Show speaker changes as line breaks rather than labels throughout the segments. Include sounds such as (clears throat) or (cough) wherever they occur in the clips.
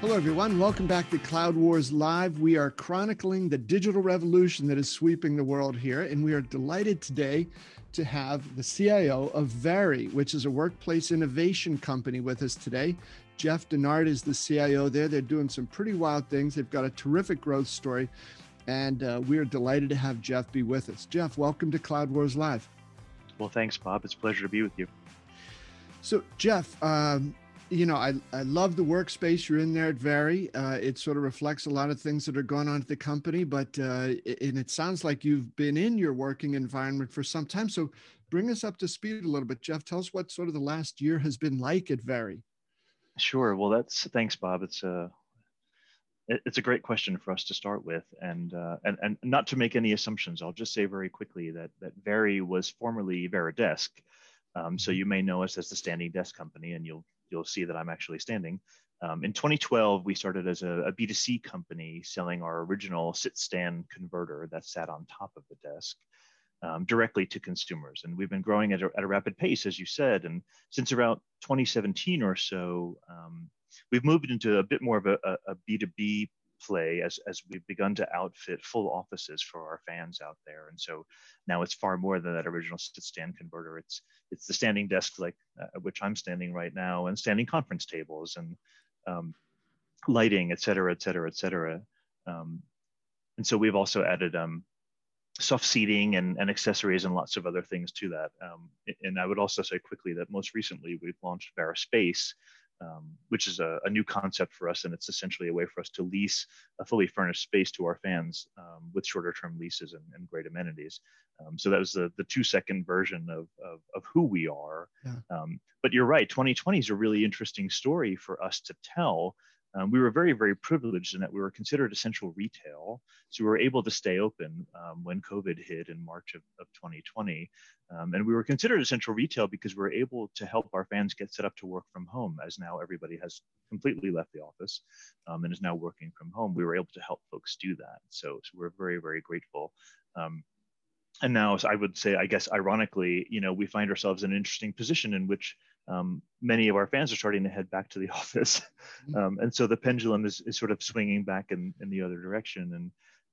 Hello, everyone. Welcome back to Cloud Wars Live. We are chronicling the digital revolution that is sweeping the world here, and we are delighted today to have the CIO of Vari, which is a workplace innovation company, with us today. Jeff Dennard is the CIO there. They're doing some pretty wild things. They've got a terrific growth story, and uh, we are delighted to have Jeff be with us. Jeff, welcome to Cloud Wars Live.
Well, thanks, Bob. It's a pleasure to be with you.
So, Jeff, um, you know, I, I love the workspace you're in there at Vari. Uh, it sort of reflects a lot of things that are going on at the company, but uh, and it sounds like you've been in your working environment for some time. So bring us up to speed a little bit, Jeff. Tell us what sort of the last year has been like at Vari.
Sure. Well, that's thanks, Bob. It's a uh, it's a great question for us to start with, and uh, and and not to make any assumptions. I'll just say very quickly that that Vari was formerly Varidesk. Um, so mm-hmm. you may know us as the standing desk company, and you'll you'll see that I'm actually standing. Um, in 2012, we started as a a B2C company selling our original sit stand converter that sat on top of the desk um, directly to consumers. And we've been growing at a, at a, rapid pace, as you said. And since around 2017 or so, um, we've moved into a bit more of a a, a B2B play as, as we've begun to outfit full offices for our fans out there. And so now it's far more than that original sit stand converter. It's it's the standing desk like uh, which I'm standing right now, and standing conference tables and um, lighting, et cetera, et cetera, et cetera. Um, and so we've also added um, soft seating and, and accessories and lots of other things to that. Um, and I would also say quickly that most recently we've launched VariSpace, um, which is a, a, new concept for us. And it's essentially a way for us to lease a fully furnished space to our fans um, with shorter term leases and, and great amenities. Um, so that was the, the two second version of, of, of who we are. Yeah. Um, but you're right, 2020 is a really interesting story for us to tell um, we were very, very privileged in that we were considered essential retail. So we were able to stay open um, when COVID hit in March of, of 2020. Um, and we were considered essential retail because we were able to help our fans get set up to work from home, as now everybody has completely left the office um, and is now working from home. We were able to help folks do that. So, so we're very, very grateful um, and now I would say, I guess, ironically, you know, we find ourselves in an interesting position in which um, many of our fans are starting to head back to the (laughs) office. Mm-hmm. Um, and so the pendulum is, is sort of swinging back in, in the other direction.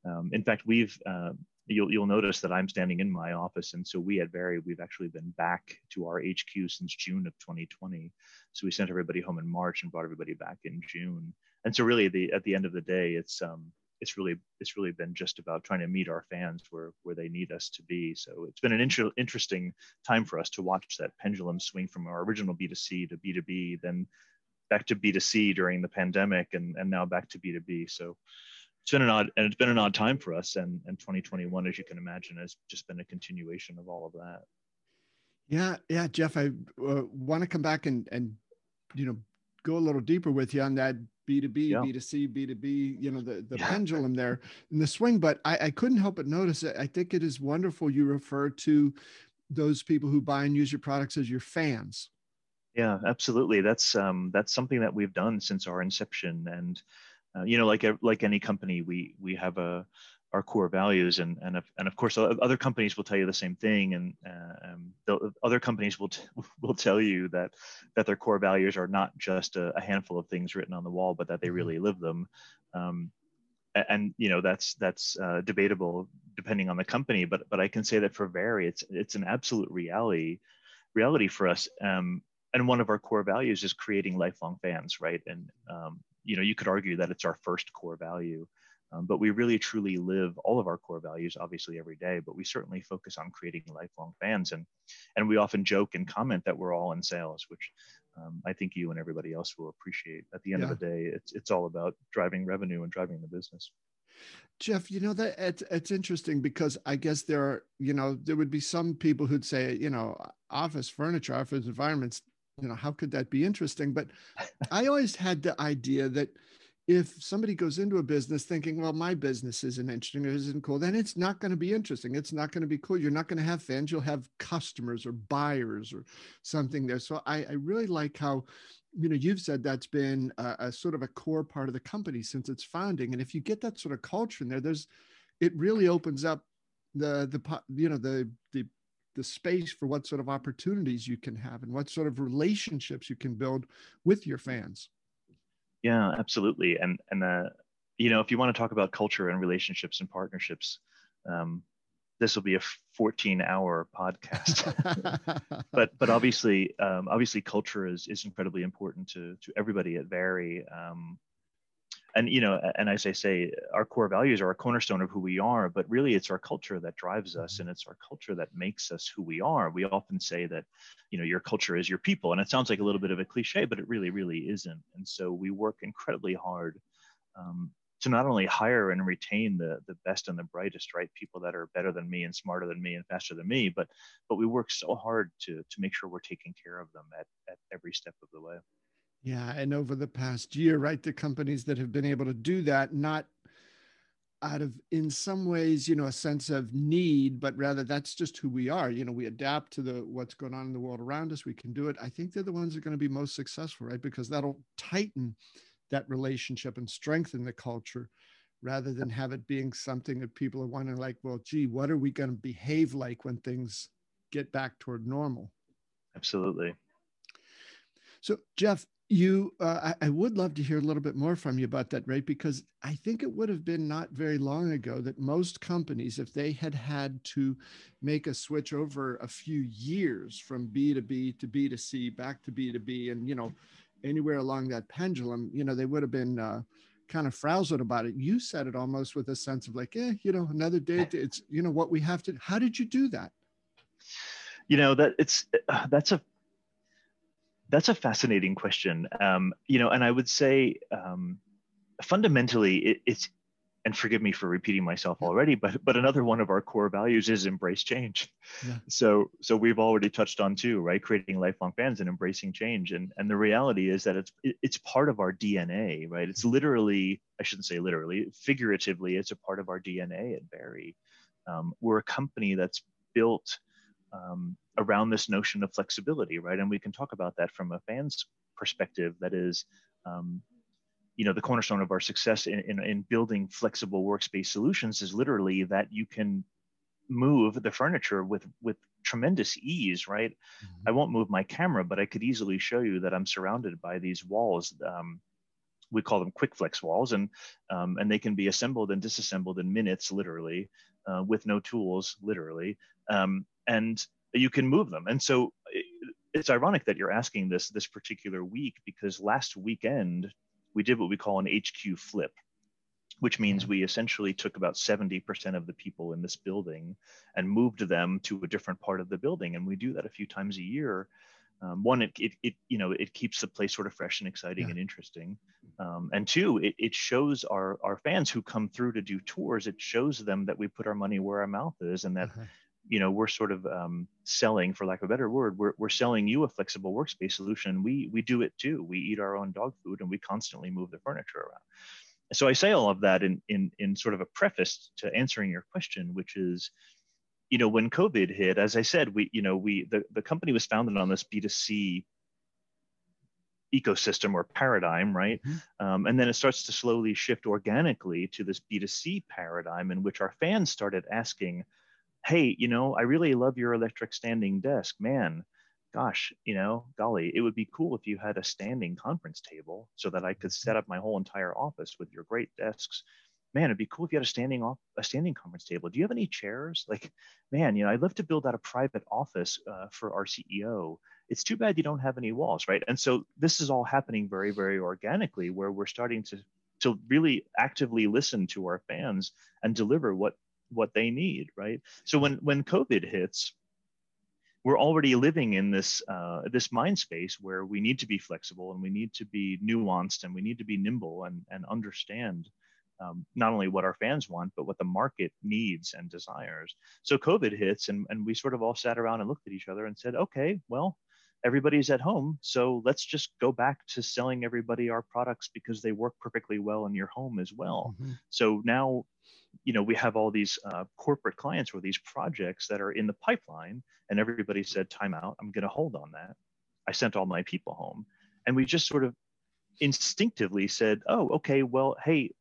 And um, in fact, we've, uh, you'll, you'll notice that I'm standing in my office. And so we at Vari, we've actually been back to our HQ since June of 2020. So we sent everybody home in March and brought everybody back in June. And so really the, at the end of the day, it's, um, it's really it's really been just about trying to meet our fans where where they need us to be. So it's been an inter- interesting time for us to watch that pendulum swing from our original B2C to B2B, then back to B2C during the pandemic, and and now back to B2B. So it's been an odd and it's been an odd time for us, and and 2021, as you can imagine, has just been a continuation of all of that.
Yeah, yeah, Jeff, I uh, want to come back and and you know go a little deeper with you on that B2B, yeah. B2C, B2B, you know, the, the yeah. pendulum there in the swing. But I, I couldn't help but notice it. I think it is wonderful you refer to those people who buy and use your products as your fans.
Yeah, absolutely. That's um, that's something that we've done since our inception, and uh, you know, like like any company, we we have a our core values. And and of, and of course other companies will tell you the same thing. And uh, um, other companies will t- (laughs) will tell you that that their core values are not just a, a, handful of things written on the wall but that they mm-hmm. really live them. Um, and you know that's that's uh, debatable depending on the company. But but I can say that for Vari it's it's an absolute reality reality for us. Um, and one of our core values is creating lifelong fans right? And um, you know you could argue that it's our first core value um, but we really truly live all of our core values, obviously every day. But we certainly focus on creating lifelong fans, and and we often joke and comment that we're all in sales, which um, I think you and everybody else will appreciate. At the end yeah. of the day, it's it's all about driving revenue and driving the business.
Jeff, you know that it's it's interesting because I guess there are you know there would be some people who'd say you know office furniture, office environments, you know how could that be interesting? But (laughs) I always had the idea that if somebody goes into a business thinking, well, my business isn't interesting, isn't cool, then it's not going to be interesting. It's not going to be cool. You're not going to have fans. You'll have customers or buyers or something there. So I, I really like how, you know, you've said that's been a, a, sort of a core part of the company since its founding. And if you get that sort of culture in there, there's, it really opens up the, the, you know, the, the, the space for what sort of opportunities you can have and what sort of relationships you can build with your fans.
Yeah, absolutely. And and uh, you know, if you want to talk about culture and relationships and partnerships, um, this will be a 14 hour podcast (laughs) but but obviously um, obviously culture is is incredibly important to to everybody at Vari um, and you know and as i say our core values are a cornerstone of who we are but really it's our culture that drives us mm-hmm. and it's our culture that makes us who we are. We often say that you know your culture is your people and it sounds like a little bit of a cliche but it really really isn't. And so we work incredibly hard um, to not only hire and retain the the best and the brightest right people that are better than me and smarter than me and faster than me but but we work so hard to to make sure we're taking care of them at at every step of the way
yeah and over the past year right the companies that have been able to do that not out of in some ways you know a sense of need but rather that's just who we are. You know we adapt to the what's going on in the world around us. We can do it. I think they're the ones that are going to be most successful right? Because that'll tighten that relationship and strengthen the culture rather than have it being something that people are wondering like well gee what are we going to behave like when things get back toward normal?
Absolutely.
So jeff you uh, I, I, would love to hear a little bit more from you about that right because i think it would have been not very long ago that most companies if they had had to make a switch over a few years from b to b to b to c back to b to b and you know anywhere along that pendulum, you know, they would have been uh, kind of frazzled about it. You said it almost with a sense of like, eh, you know, another day. It's you know what we have to. How did you do that?
You know that it's uh, that's a that's a fascinating question. Um, you know, and I would say um, fundamentally, it, it's and forgive me for repeating myself already but but another one of our core values is embrace change. Yeah. (laughs) so so we've already touched on too right? Creating lifelong fans and embracing change. And and the reality is that it's it's part of our dna right? It's literally i shouldn't say literally figuratively it's a part of our dna at Vari um, we're a company that's built um, around this notion of flexibility right? And we can talk about that from a fan's perspective. That is um, you know the cornerstone of our success in, in, in, building flexible workspace solutions is literally that you can move the furniture with with tremendous ease right? Mm-hmm. i won't move my camera but i could easily show you that i'm surrounded by these walls um, we call them QuickFlex walls and um, and they can be assembled and disassembled in minutes literally uh, with no tools literally. Um, and you can move them and so it's ironic that you're asking this this particular week because last weekend we did what we call an HQ flip, which means we essentially took about 70% of the people in this building and moved them to a different part of the building. And we do that a few times a year. Um, one, it, it, it, you know, it keeps the place sort of fresh and exciting yeah. and interesting. Um, and two, it, it shows our, our fans who come through to do tours, it shows them that we put our money where our mouth is and that uh-huh you know we're sort of um, selling for lack of a better word we're, we're selling you a flexible workspace solution. We we do it too. We eat our own dog food and we constantly move the furniture around. So i say all of that in in in sort of a preface to answering your question which is you know when covid hit as i said we you know we the, the company was founded on this b2c ecosystem or paradigm right? Mm-hmm. um, and then it starts to slowly shift organically to this b2c paradigm in which our fans started asking hey, you know, I really love your electric standing desk. Man, gosh, you know, golly, it would be cool if you had a standing conference table so that I could set up my whole entire office with your great desks. Man, it'd be cool if you had a standing off a standing conference table. Do you have any chairs? (laughs) Like, man, you know, I'd love to build out a private office uh, for our CEO. It's too bad you don't have any walls, right? And so this is all happening very, very organically, where we're starting to to really actively listen to our fans and deliver what what they need, right? So when when COVID hits, we're already living in this uh, this mind space where we need to be flexible and we need to be nuanced and we need to be nimble and and understand um, not only what our fans want but what the market needs and desires. So COVID hits and and we sort of all sat around and looked at each other and said, okay, well. Everybody's at home, so let's just go back to selling everybody our products because they work perfectly well in your home as well. Mm-hmm. So now you know, we have all these uh, corporate clients or these projects that are in the pipeline, and everybody said, "Time out. I'm going to hold on that." I sent all my people home, and we just sort of instinctively said, "Oh, okay. Well, hey,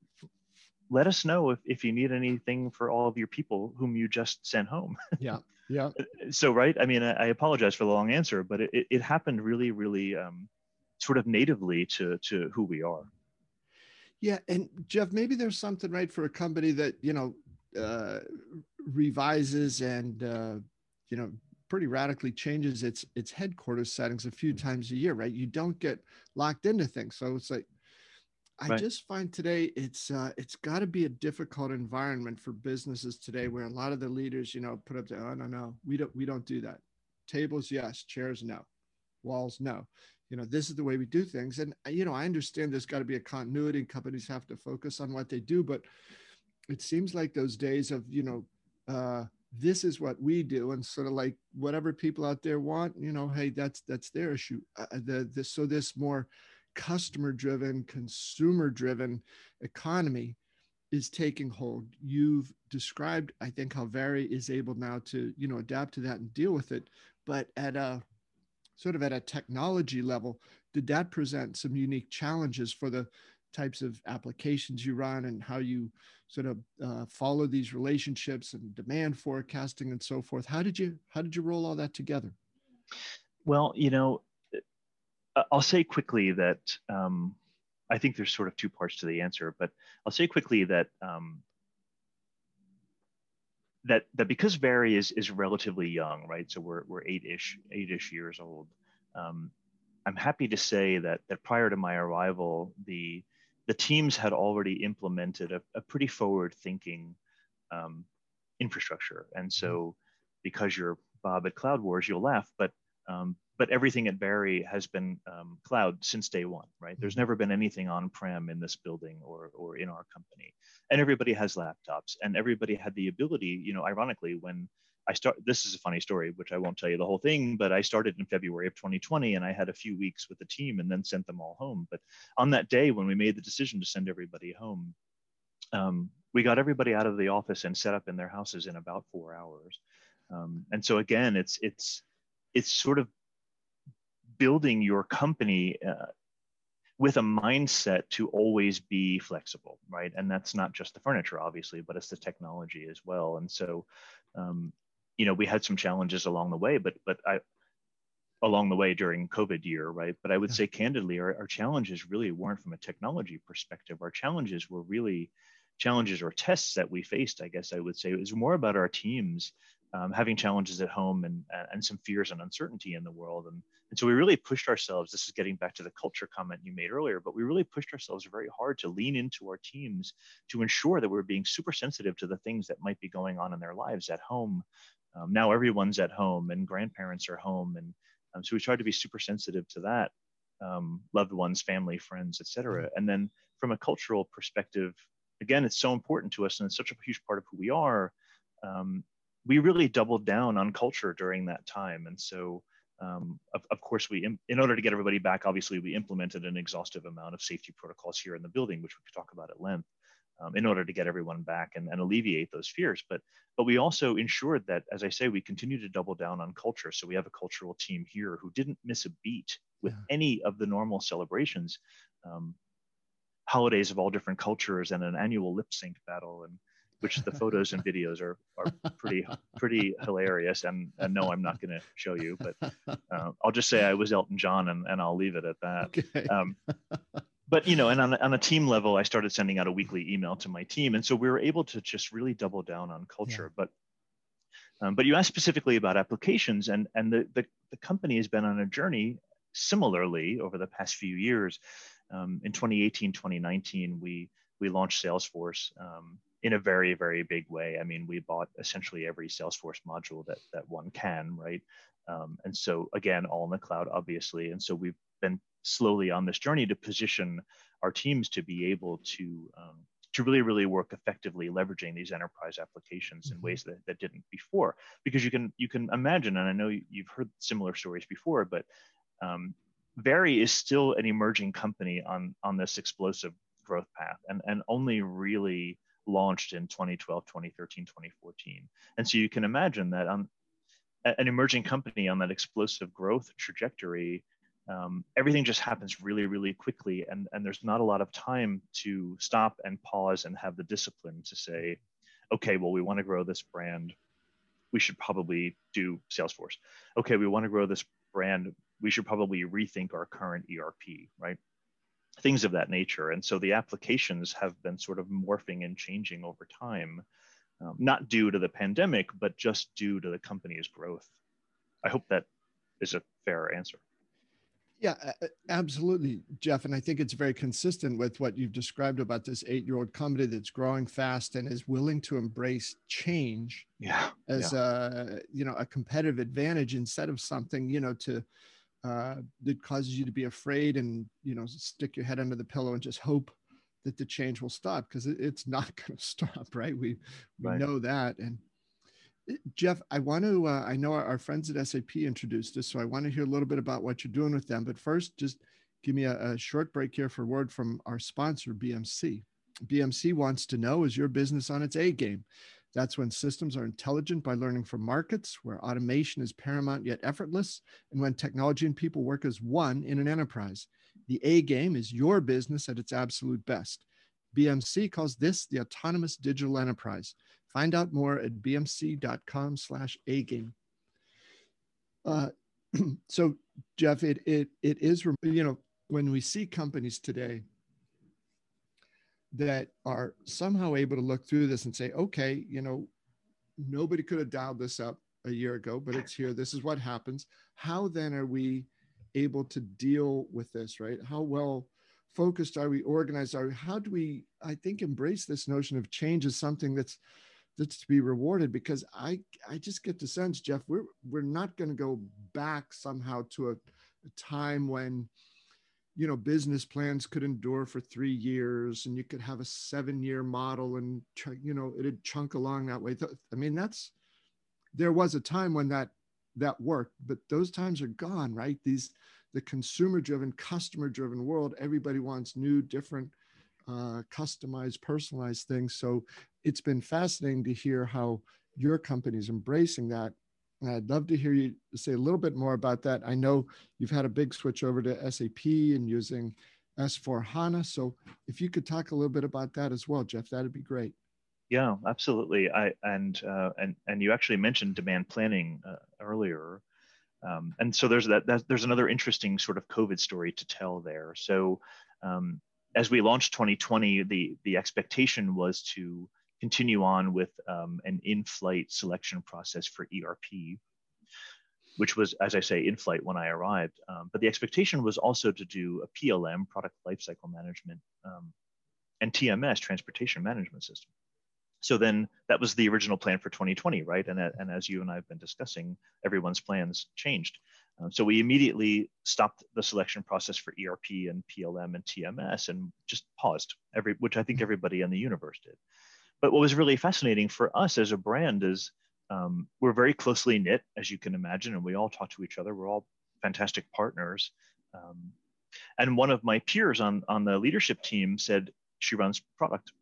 let us know if, if you need anything for all of your people whom you just sent home." (laughs)
Yeah. Yeah.
so, right. I mean, I, apologize for the long answer, but it, it, it happened really, really um, sort of natively to, to who we are.
Yeah, and Jeff, maybe there's something right for a company that you know uh, revises and uh, you know pretty radically changes its its headquarters settings a few times a year, right? You don't get locked into things, so it's like I right. just find today it's uh, it's got to be a difficult environment for businesses today, where a lot of the leaders, you know, put up the oh no no we don't we don't do that. Tables yes, chairs no, walls no. You know this is the way we do things, and uh, you know I understand there's got to be a continuity, and companies have to focus on what they do, but it seems like those days of you know uh, this is what we do, and sort of like whatever people out there want, you know, hey that's that's their issue. Uh, the, the so this more customer driven, consumer driven economy is taking hold. You've described, I think, how Vari is able now to, you know, adapt to that and deal with it. But at a sort of at a technology level, did that present some unique challenges for the types of applications you run and how you sort of uh, follow these relationships and demand forecasting and so forth? How did you how did you roll all that together?
Well, you know, I'll say quickly that um, I think there's sort of two parts to the answer, but I'll say quickly that um, that that because Vari is is relatively young, right? So we're we're eight-ish eight-ish years old. Um, I'm happy to say that that prior to my arrival, the the teams had already implemented a, a pretty forward-thinking um, infrastructure, and so because you're Bob at Cloud Wars, you'll laugh, but um, but everything at Vari has been um, cloud since day one, right? There's mm-hmm. never been anything on-prem in this building or or in our company, and everybody has laptops, and everybody had the ability. You know, ironically, when I start, this is a funny story, which I won't tell you the whole thing, but I started in February of 2020, and I had a few weeks with the team, and then sent them all home. But on that day when we made the decision to send everybody home, um, we got everybody out of the office and set up in their houses in about four hours. Um, and so again, it's it's it's sort of building your company uh, with a mindset to always be flexible, right? And that's not just the furniture, obviously, but it's the technology as well. And so, um, you know, we had some challenges along the way, but but I along the way during COVID year, right? But I would say candidly, our, our challenges really weren't from a technology perspective. Our challenges were really challenges or tests that we faced. I guess I would say it was more about our teams um, having challenges at home and, and some fears and uncertainty in the world. And, and so we really pushed ourselves. This is getting back to the culture comment you made earlier, but we really pushed ourselves very hard to lean into our teams to ensure that we're being super sensitive to the things that might be going on in their lives at home. Um, now everyone's at home and grandparents are home. And um, so we tried to be super sensitive to that. Um, loved ones, family, friends, etc. Mm-hmm. And then from a cultural perspective, again, it's so important to us and it's such a huge part of who we are. Um, we really doubled down on culture during that time. And so, um, of, of, course, we, in order to get everybody back, obviously, we implemented an exhaustive amount of safety protocols here in the building, which we could talk about at length. Um, in order to get everyone back and, and alleviate those fears. But but we also ensured that, as I say, we continue to double down on culture. So we have a cultural team here who didn't miss a beat with yeah. any of the normal celebrations, um, holidays of all different cultures, and an annual lip sync battle and which the photos and videos are are pretty pretty hilarious. And, and no, I'm not going to show you, but uh, I'll just say I was Elton John, and, and I'll leave it at that. Okay. Um, but you know, and on, on a team level, I started sending out a weekly email to my team, and so we were able to just really double down on culture. Yeah. But um, but you asked specifically about applications, and and the, the the company has been on a journey similarly over the past few years. Um, in 2018, 2019, we we launched Salesforce. Um, in a very very big way. I mean, we bought essentially every Salesforce module that that one can, right? Um, and so again, all in the cloud, obviously. And so we've been slowly on this journey to position our teams to be able to um, to really really work effectively leveraging these enterprise applications in mm-hmm. ways that, that didn't before because you can you can imagine and i know you've heard similar stories before but um, Vari is still an emerging company on on this explosive growth path and and only really launched in 2012, 2013, 2014. And so you can imagine that on an emerging company on that explosive growth trajectory, um, everything just happens really, really quickly. And, and there's not a lot of time to stop and pause and have the discipline to say, okay, well, we want to grow this brand. We should probably do Salesforce. Okay, we want to grow this brand. We should probably rethink our current ERP, right? Things of that nature. And so the applications have been sort of morphing and changing over time, um, not due to the pandemic, but just due to the company's growth. I hope that is a fair answer.
Yeah, absolutely, Jeff. And I think it's very consistent with what you've described about this eight year old company that's growing fast and is willing to embrace change
yeah,
as yeah. a you know a competitive advantage instead of something you know to uh, that causes you to be afraid and you know stick your head under the pillow and just hope that the change will stop because it, it's (laughs) not going to stop right? We we right. know that. And eh, jeff i want to uh, i know our, our, friends at sap introduced us so i want to hear a little bit about what you're doing with them. But first just give me a, a short break here for a word from our sponsor bmc bmc wants to know is your business on its a game that's when systems are intelligent by learning from markets, where automation is paramount yet effortless, and when technology and people work as one in an enterprise. The A game is your business at its absolute best. BMC calls this the autonomous digital enterprise. Find out more at bmc.com slash A game. Uh, (clears throat) so Jeff, it, it, it is, you know, when we see companies today that are somehow able to look through this and say, okay, you know, nobody could have dialed this up a year ago, but it's here. This is what happens. How then are we able to deal with this, right? How well focused are we, organized are we? How do we, I think, embrace this notion of change as something that's that's to be rewarded because I I just get the sense, Jeff, we're we're not going to go back somehow to a, a time when you know business plans could endure for three years and you could have a seven year model and you know it'd chunk along that way. I mean that's there was a time when that that worked but those times are gone right? These the consumer driven customer driven world everybody wants new different uh, customized personalized things. So it's been fascinating to hear how your company is embracing that I'd love to hear you say a little bit more about that. I know you've had a big switch over to SAP and using S4 HANA. So if you could talk a little bit about that as well, Jeff, that'd be great.
Yeah, absolutely. I and uh, and and you actually mentioned demand planning uh, earlier, um, and so there's that, that, There's another interesting sort of COVID story to tell there. So um, as we launched 2020, the the expectation was to continue on with um, an in-flight selection process for ERP, which was, as I say, in flight when I arrived. Um, but the expectation was also to do a PLM, product lifecycle management, um, and TMS, transportation management system. So then that was the original plan for 2020, right? And, and as you and I have been discussing, everyone's plans changed. Um, so we immediately stopped the selection process for ERP and PLM and TMS and just paused, every, which I think everybody in the universe did. But what was really fascinating for us as a brand is um, we're very closely knit, as you can imagine, and we all talk to each other. We're all fantastic partners. Um, and one of my peers on, on the leadership team said she runs product.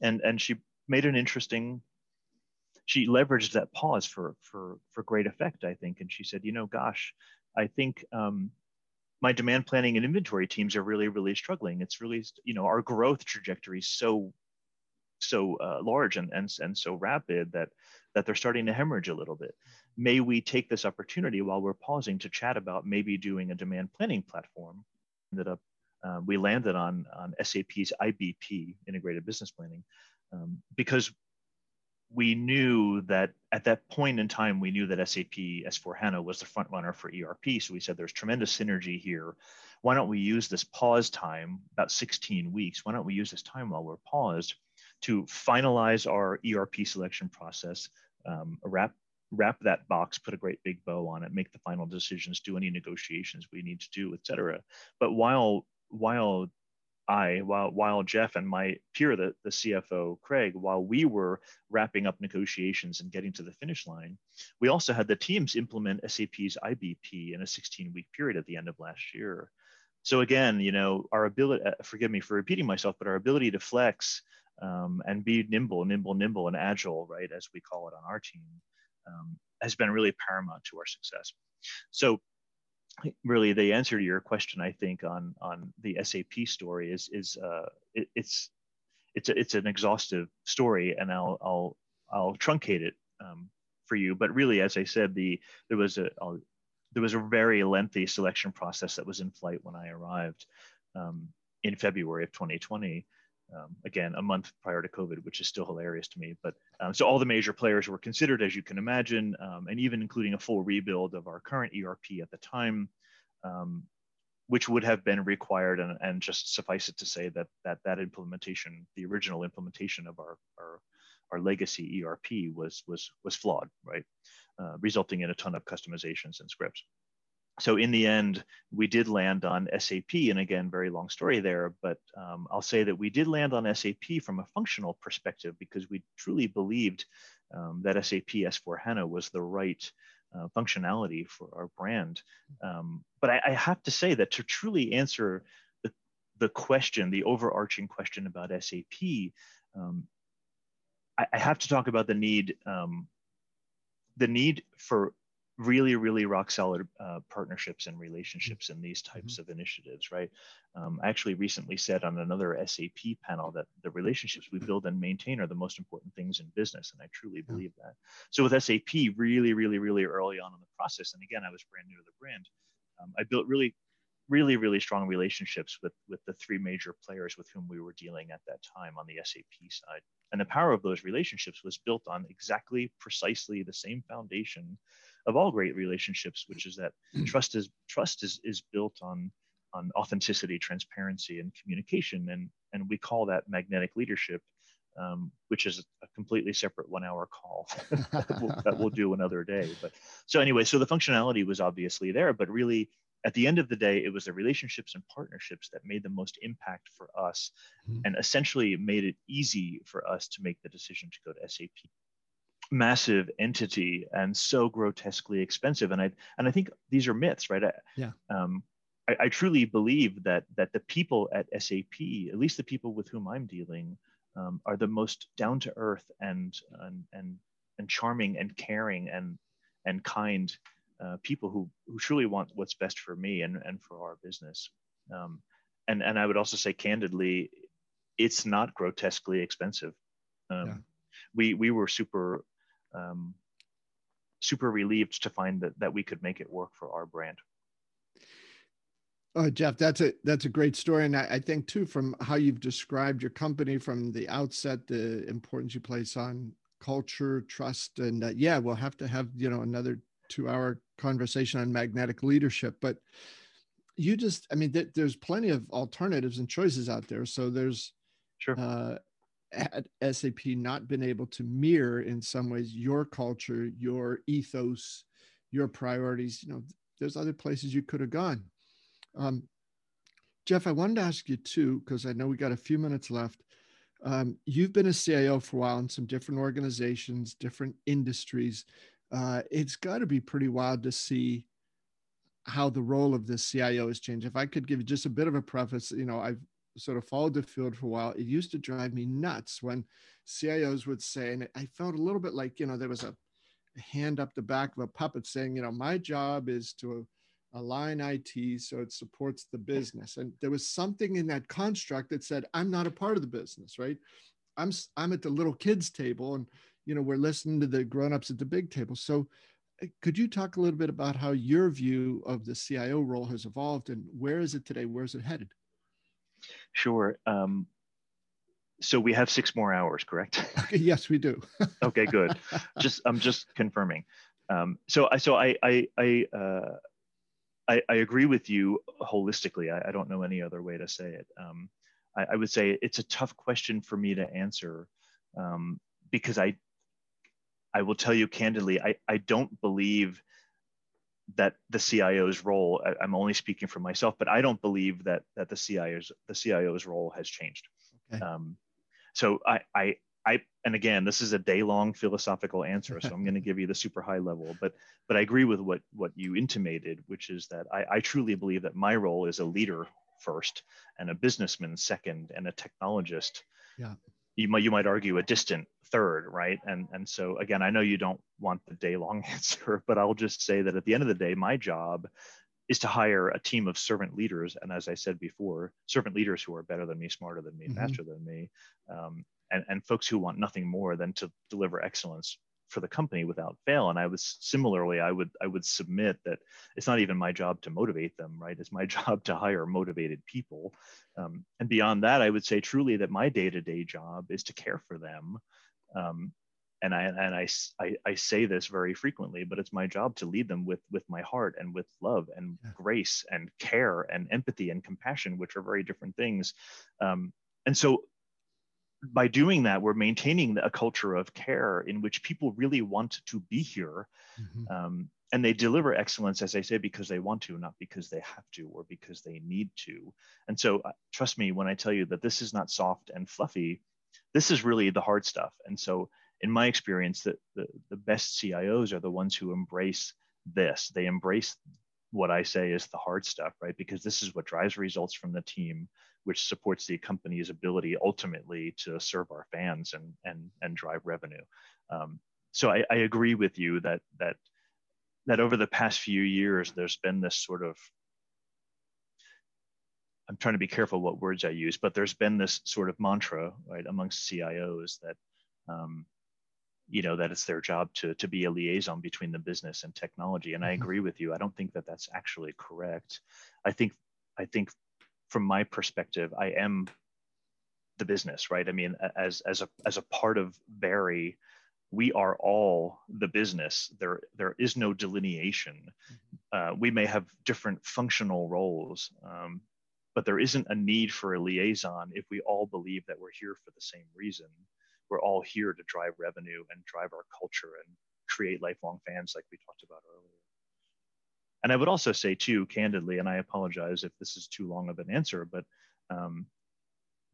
And, and she made an interesting, she leveraged that pause for, for, for great effect, I think. And she said, you know, gosh, I think um, my demand planning and inventory teams are really, really struggling. It's really, you know, our growth trajectory is so so uh, large and, and, and so rapid that, that they're starting to hemorrhage a little bit. May we take this opportunity while we're pausing to chat about maybe doing a demand planning platform? Ended up, uh, we landed on, on SAP's IBP, Integrated Business Planning, um, because we knew that at that point in time, we knew that SAP S4 HANA was the front runner for ERP. So we said there's tremendous synergy here. Why don't we use this pause time, about 16 weeks? Why don't we use this time while we're paused to finalize our ERP selection process, um, wrap wrap that box, put a great big bow on it, make the final decisions, do any negotiations we need to do, et cetera. But while while I, while while Jeff and my peer, the, the CFO Craig, while we were wrapping up negotiations and getting to the finish line, we also had the teams implement SAP's IBP in a 16-week period at the end of last year. So again, you know, our ability, uh, forgive me for repeating myself, but our ability to flex um, and be nimble, nimble, nimble, and agile, right, as we call it on our team, um, has been really paramount to our success. So, really, the answer to your question, I think, on on the SAP story is is uh, it, it's it's a, it's an exhaustive story, and I'll I'll I'll truncate it um, for you. But really, as I said, the there was a there was a very lengthy selection process that was in flight when I arrived. Um, in February of 2020. Um, again, a month prior to COVID, which is still hilarious to me. But um, so all the major players were considered, as you can imagine, um, and even including a full rebuild of our current ERP at the time, um, which would have been required. And, and just suffice it to say that that that implementation, the original implementation of our our, our legacy ERP, was was was flawed, right, uh, resulting in a ton of customizations and scripts so in the end, we did land on SAP, and again, very long story there, but um, I'll say that we did land on SAP from a functional perspective because we truly believed um, that SAP S4 HANA was the right uh, functionality for our brand. Um, but I, I, have to say that to truly answer the, the question, the overarching question about SAP, um, I, I, have to talk about the need um, the need for really really rock solid uh, partnerships and relationships in these types mm-hmm. of initiatives right? Um, i actually recently said on another sap panel that the relationships we build and maintain are the most important things in business and i truly believe that. So with sap really really really early on in the process and again i was brand new to the brand um, i built really really really strong relationships with with the three major players with whom we were dealing at that time on the sap side. And the power of those relationships was built on exactly precisely the same foundation of all great relationships, which is that mm. trust is trust is is built on on authenticity, transparency, and communication, and and we call that magnetic leadership, um, which is a completely separate one-hour call (laughs) that, we'll, that we'll do another day. But so anyway, so the functionality was obviously there, but really at the end of the day, it was the relationships and partnerships that made the most impact for us mm-hmm. and essentially made it easy for us to make the decision to go to SAP massive entity and so grotesquely expensive. And I and I think these are myths, right? I,
yeah.
Um, I, I, truly believe that that the people at SAP, at least the people with whom I'm dealing, um, are the most down to earth and, and and and charming and caring and and kind uh, people who who truly want what's best for me and and for our business. Um, and and I would also say candidly, it's not grotesquely expensive. Um, yeah. We we were super um, super relieved to find that that we could make it work for our brand.
Oh, Jeff, that's a that's a great story, and I, I, think too, from how you've described your company from the outset, the importance you place on culture, trust, and uh, yeah, we'll have to have you know another two-hour conversation on magnetic leadership. But you just, I mean, th- there's plenty of alternatives and choices out there. So there's
sure. Uh,
had SAP not been able to mirror in some ways your culture, your ethos, your priorities, you know, there's other places you could have gone. Um, Jeff, I wanted to ask you too, because I know we got a few minutes left. Um, you've been a CIO for a while in some different organizations, different industries. Uh, it's got to be pretty wild to see how the role of the CIO has changed. If I could give you just a bit of a preface, you know, I've sort of followed the field for a while, it used to drive me nuts when CIOs would say, and I felt a little bit like, you know, there was a hand up the back of a puppet saying, you know, my job is to align IT so it supports the business. And there was something in that construct that said, I'm not a part of the business, right? I'm I'm at the little kids table and you know we're listening to the grown-ups at the big table. So uh, could you talk a little bit about how your view of the CIO role has evolved and where is it today? Where's it headed?
Sure. Um, so we have six more hours, correct? (laughs)
yes, we do. (laughs)
okay, good. Just I'm just confirming. Um, so I so I I I, uh, I, I agree with you holistically. I, I, don't know any other way to say it. Um, I, I, would say it's a tough question for me to answer um, because I I will tell you candidly I I don't believe that the CIO's role, I, am only speaking for myself, but I don't believe that that the CIO's the CIO's role has changed. Okay. Um, so I, I I and again, this is a day-long philosophical answer, so I'm going (laughs) to give you the super high level. But but I agree with what what you intimated, which is that I, I truly believe that my role is a leader first, and a businessman second, and a technologist.
Yeah.
You might you might argue a distant third, right? And and so again, I know you don't want the day long (laughs) answer, but I'll just say that at the end of the day, my job is to hire a team of servant leaders, and as I said before, servant leaders who are better than me, smarter than me, mm-hmm. faster than me, um, and and folks who want nothing more than to deliver excellence for the company without fail and i was similarly i would i would submit that it's not even my job to motivate them right it's my (laughs) job to hire motivated people um, and beyond that i would say truly that my day-to-day job is to care for them um, and I and I, I, I say this very frequently, but it's my job to lead them with with my heart and with love and yeah. grace and care and empathy and compassion, which are very different things. Um, and so, by doing that, we're maintaining a culture of care in which people really want to be here, mm-hmm. um, and they deliver excellence, as I say, because they want to, not because they have to or because they need to. And so, uh, trust me when I tell you that this is not soft and fluffy. This is really the hard stuff. And so in my experience, that the, the best CIOs are the ones who embrace this. They embrace what I say is the hard stuff, right? Because this is what drives results from the team, which supports the company's ability ultimately to serve our fans and and and drive revenue. Um, so I, I agree with you that that that over the past few years, there's been this sort of I'm trying to be careful what words I use, but there's been this sort of mantra, right, amongst CIOs that um, you know that it's their job to to be a liaison between the business and technology. And i mm-hmm. agree with you. I don't think that that's actually correct. I think i think from my perspective i am the business right? I mean as as a as a part of Vari we are all the business. There there is no delineation. Mm-hmm. uh, we may have different functional roles um, but there isn't a need for a liaison if we all believe that we're here for the same reason we're all here to drive revenue and drive our culture and create lifelong fans like we talked about earlier. And I would also say too, candidly, and I apologize if this is too long of an answer, but um,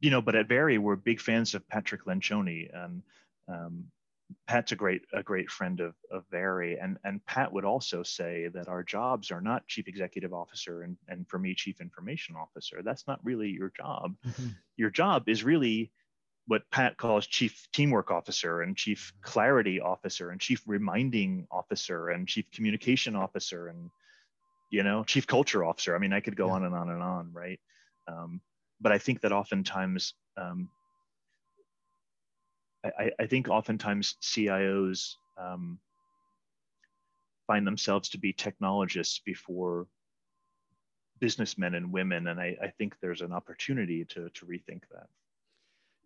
you know, but at Vari, we're big fans of Patrick Lencioni, and um, Pat's a great a great friend of of Vari, and and Pat would also say that our jobs are not chief executive officer and and for me chief information officer. That's not really your job. Mm-hmm. Your job is really what Pat calls chief teamwork officer and chief clarity officer and chief reminding officer and chief communication officer and you know chief culture officer. I mean, I could go yeah. on and on and on, right? Um, but I think that oftentimes, um, I, I, think oftentimes CIOs um, find themselves to be technologists before businessmen and women, and I, I think there's an opportunity to to rethink that.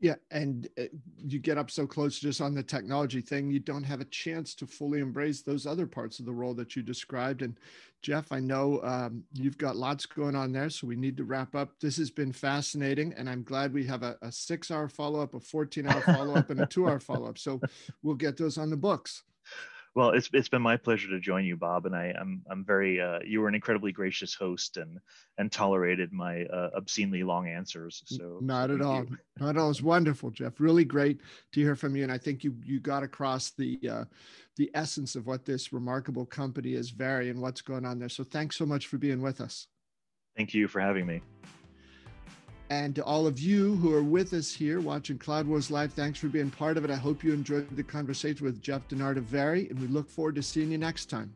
Yeah, and uh, you get up so close just on the technology thing, you don't have a chance to fully embrace those other parts of the role that you described. And Jeff, I know um, you've got lots going on there, so we need to wrap up. This has been fascinating, and I'm glad we have a, a six-hour follow-up, a 14-hour follow-up, and a two-hour follow-up. So we'll get those on the books.
Well, it's it's been my pleasure to join you, Bob, and I, I'm I'm very uh, you were an incredibly gracious host and and tolerated my uh, obscenely long answers. So
not at all, you. (laughs) not at all. It's wonderful, Jeff. Really great to hear from you, and I think you you got across the uh, the essence of what this remarkable company is, Vari, and what's going on there. So thanks so much for being with us.
Thank you for having me.
And to all of you who are with us here watching Cloud Wars Live, thanks for being part of it. I hope you enjoyed the conversation with Jeff Dennard of Vari, and we look forward to seeing you next time.